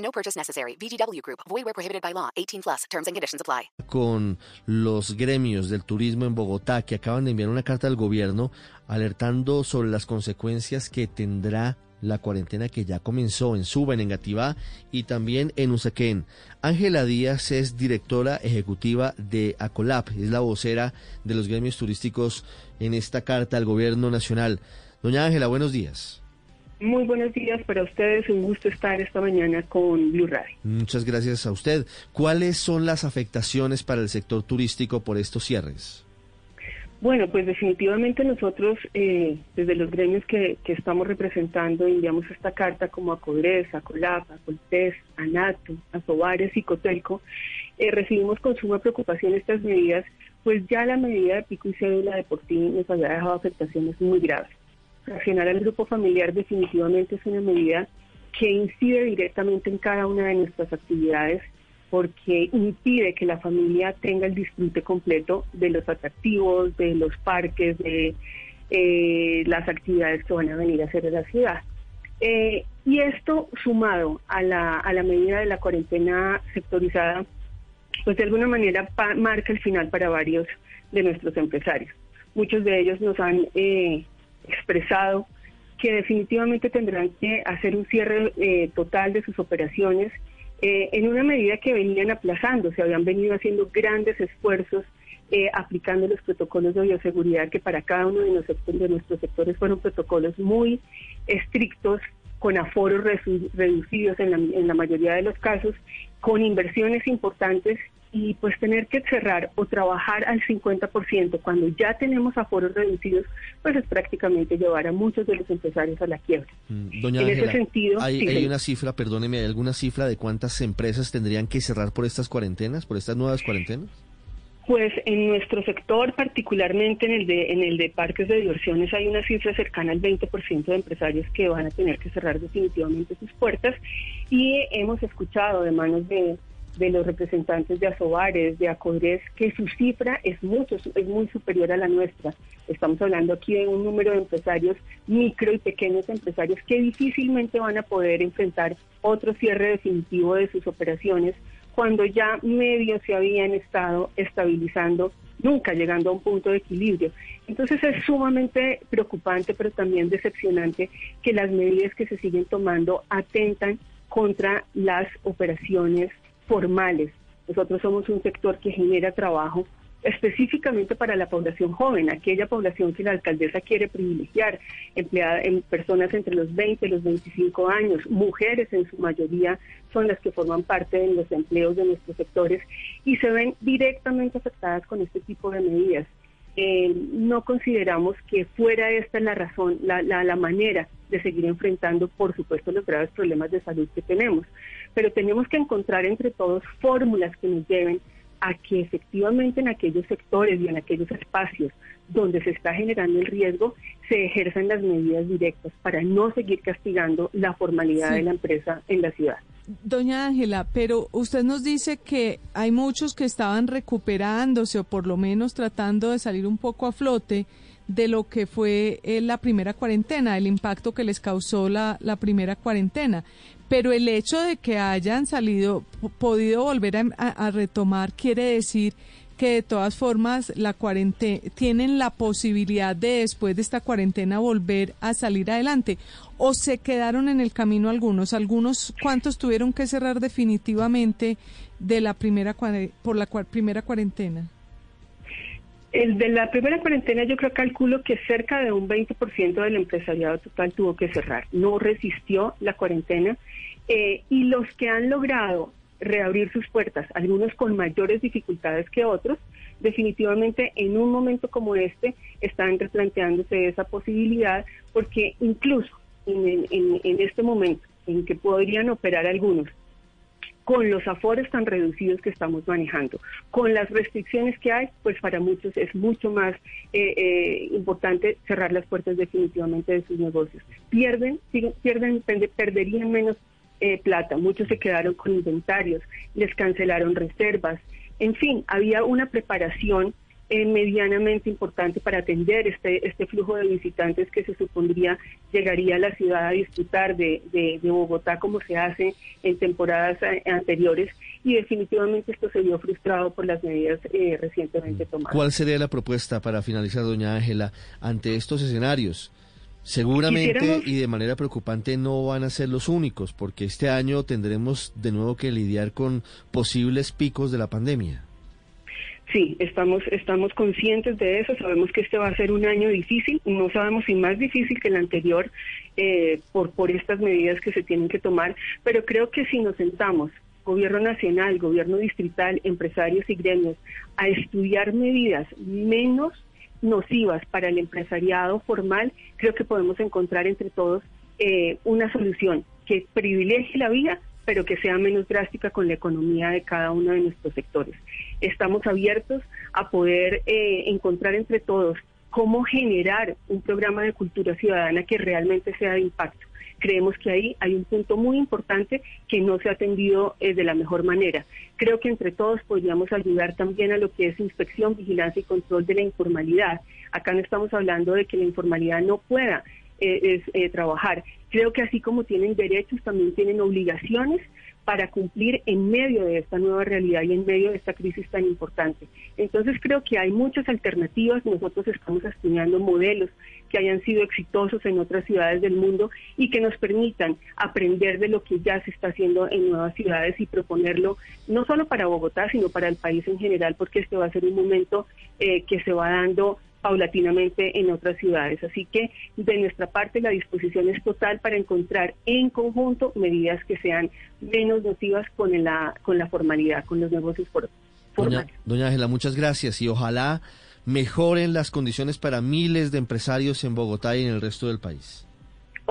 No purchase necessary. VGW Group. Void where prohibited by law. 18 plus. Terms and conditions apply. Con los gremios del turismo en Bogotá que acaban de enviar una carta al gobierno alertando sobre las consecuencias que tendrá la cuarentena que ya comenzó en Suba, en Engativá y también en Usaquén. Ángela Díaz es directora ejecutiva de ACOLAP, es la vocera de los gremios turísticos en esta carta al gobierno nacional. Doña Ángela, buenos días. Muy buenos días para ustedes, un gusto estar esta mañana con Blue Radio. Muchas gracias a usted. ¿Cuáles son las afectaciones para el sector turístico por estos cierres? Bueno, pues definitivamente nosotros, eh, desde los gremios que, que, estamos representando, enviamos esta carta como a Codres, a Colap, a Coltes, a NATO, a Sobares y Cotelco. Eh, recibimos con suma preocupación estas medidas, pues ya la medida de pico y cédula de por sí nos había dejado afectaciones muy graves. Reaccionar al grupo familiar definitivamente es una medida que incide directamente en cada una de nuestras actividades porque impide que la familia tenga el disfrute completo de los atractivos, de los parques, de eh, las actividades que van a venir a hacer en la ciudad. Eh, y esto sumado a la, a la medida de la cuarentena sectorizada, pues de alguna manera marca el final para varios de nuestros empresarios. Muchos de ellos nos han eh, expresado que definitivamente tendrán que hacer un cierre eh, total de sus operaciones eh, en una medida que venían aplazando, se habían venido haciendo grandes esfuerzos eh, aplicando los protocolos de bioseguridad que para cada uno de, nuestros sectores fueron protocolos muy estrictos, con aforos reducidos en la, en la mayoría de los casos, con inversiones importantes y pues tener que cerrar o trabajar al 50% cuando ya tenemos aforos reducidos, pues es prácticamente llevar a muchos de los empresarios a la quiebra. Mm, doña en ese sentido, hay, hay una cifra, perdóneme, ¿hay alguna cifra de cuántas empresas tendrían que cerrar por estas cuarentenas, por estas nuevas cuarentenas? Pues en nuestro sector, particularmente en el de en el de parques de diversiones, hay una cifra cercana al 20% de empresarios que van a tener que cerrar definitivamente sus puertas y hemos escuchado de manos de de los representantes de Asobares, de Acodres, que su cifra es mucho, es muy superior a la nuestra. Estamos hablando aquí de un número de empresarios, micro y pequeños empresarios, que difícilmente van a poder enfrentar otro cierre definitivo de sus operaciones cuando ya medio se habían estado estabilizando, nunca llegando a un punto de equilibrio. Entonces es sumamente preocupante, pero también decepcionante que las medidas que se siguen tomando atentan contra las operaciones formales. Nosotros somos un sector que genera trabajo específicamente para la población joven, aquella población que la alcaldesa quiere privilegiar, empleada en personas entre los 20 y los 25 años, mujeres en su mayoría son las que forman parte de los empleos de nuestros sectores y se ven directamente afectadas con este tipo de medidas. Eh, no consideramos que fuera esta la razón, la, la, la manera de seguir enfrentando, por supuesto, los graves problemas de salud que tenemos. Pero tenemos que encontrar entre todos fórmulas que nos lleven a que efectivamente en aquellos sectores y en aquellos espacios donde se está generando el riesgo se ejerzan las medidas directas para no seguir castigando la formalidad de la empresa en la ciudad. Doña Ángela, pero usted nos dice que hay muchos que estaban recuperándose o por lo menos tratando de salir un poco a flote de lo que fue eh, la primera cuarentena, el impacto que les causó la, primera cuarentena. Pero el hecho de que hayan salido, podido volver a retomar, quiere decir que de todas formas la cuarentena tienen la posibilidad de después de esta cuarentena volver a salir adelante o se quedaron en el camino algunos algunos cuántos tuvieron que cerrar definitivamente de la primera por la primera cuarentena el de la primera cuarentena yo creo calculo que cerca de un 20% del empresariado total tuvo que cerrar, no resistió la cuarentena eh, y los que han logrado reabrir sus puertas, algunos con mayores dificultades que otros, definitivamente en un momento como este están replanteándose esa posibilidad porque incluso en, en este momento en que podrían operar algunos con los aforos tan reducidos que estamos manejando. Con las restricciones que hay, pues para muchos es mucho más eh, eh, importante cerrar las puertas definitivamente de sus negocios. Pierden, pierden perderían menos eh, plata, muchos se quedaron con inventarios, les cancelaron reservas, en fin, había una preparación eh, medianamente importante para atender este, este flujo de visitantes que se supondría llegaría a la ciudad a disfrutar de, de, Bogotá como se hace en temporadas eh, anteriores y definitivamente esto se vio frustrado por las medidas eh, recientemente tomadas. ¿Cuál sería la propuesta para finalizar, doña Ángela, ante estos escenarios? Seguramente y de manera preocupante no van a ser los únicos, porque este año tendremos de nuevo que lidiar con posibles picos de la pandemia. Sí, estamos, estamos conscientes de eso, sabemos que este va a ser un año difícil, no sabemos si más difícil que el anterior eh, por, por estas medidas que se tienen que tomar, pero creo que si nos sentamos, gobierno nacional, gobierno distrital, empresarios y gremios, a estudiar medidas menos nocivas para el empresariado formal, creo que podemos encontrar entre todos eh, una solución que privilegie la vida pero que sea menos drástica con la economía de cada uno de nuestros sectores. Estamos abiertos a poder eh, encontrar entre todos cómo generar un programa de cultura ciudadana que realmente sea de impacto. Creemos que ahí hay un punto muy importante que no se ha atendido eh, de la mejor manera. Creo que entre todos podríamos ayudar también a lo que es inspección, vigilancia y control de la informalidad. Acá no estamos hablando de que la informalidad no pueda eh, es, trabajar. Creo que así como tienen derechos, también tienen obligaciones para cumplir en medio de esta nueva realidad y en medio de esta crisis tan importante. Entonces creo que hay muchas alternativas, nosotros estamos estudiando modelos que hayan sido exitosos en otras ciudades del mundo y que nos permitan aprender de lo que ya se está haciendo en nuevas ciudades y proponerlo no solo para Bogotá, sino para el país en general, porque este va a ser un momento eh, que se va dando paulatinamente en otras ciudades. Así que de nuestra parte la disposición es total para encontrar en conjunto medidas que sean menos nocivas con la, con la formalidad, con los negocios formales. Doña Ángela, muchas gracias y ojalá mejoren las condiciones para miles de empresarios en Bogotá y en el resto del país.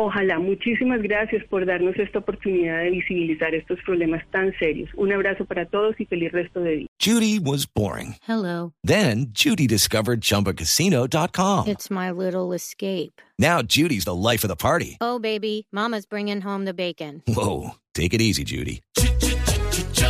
Ojalá. Muchísimas gracias por darnos esta oportunidad de visibilizar estos problemas tan serios. Un abrazo para todos y feliz resto de día. Judy was boring. Hello. Then Judy discovered chumbacasino.com. It's my little escape. Now Judy's the life of the party. Oh, baby, mama's bringing home the bacon. Whoa, take it easy, Judy.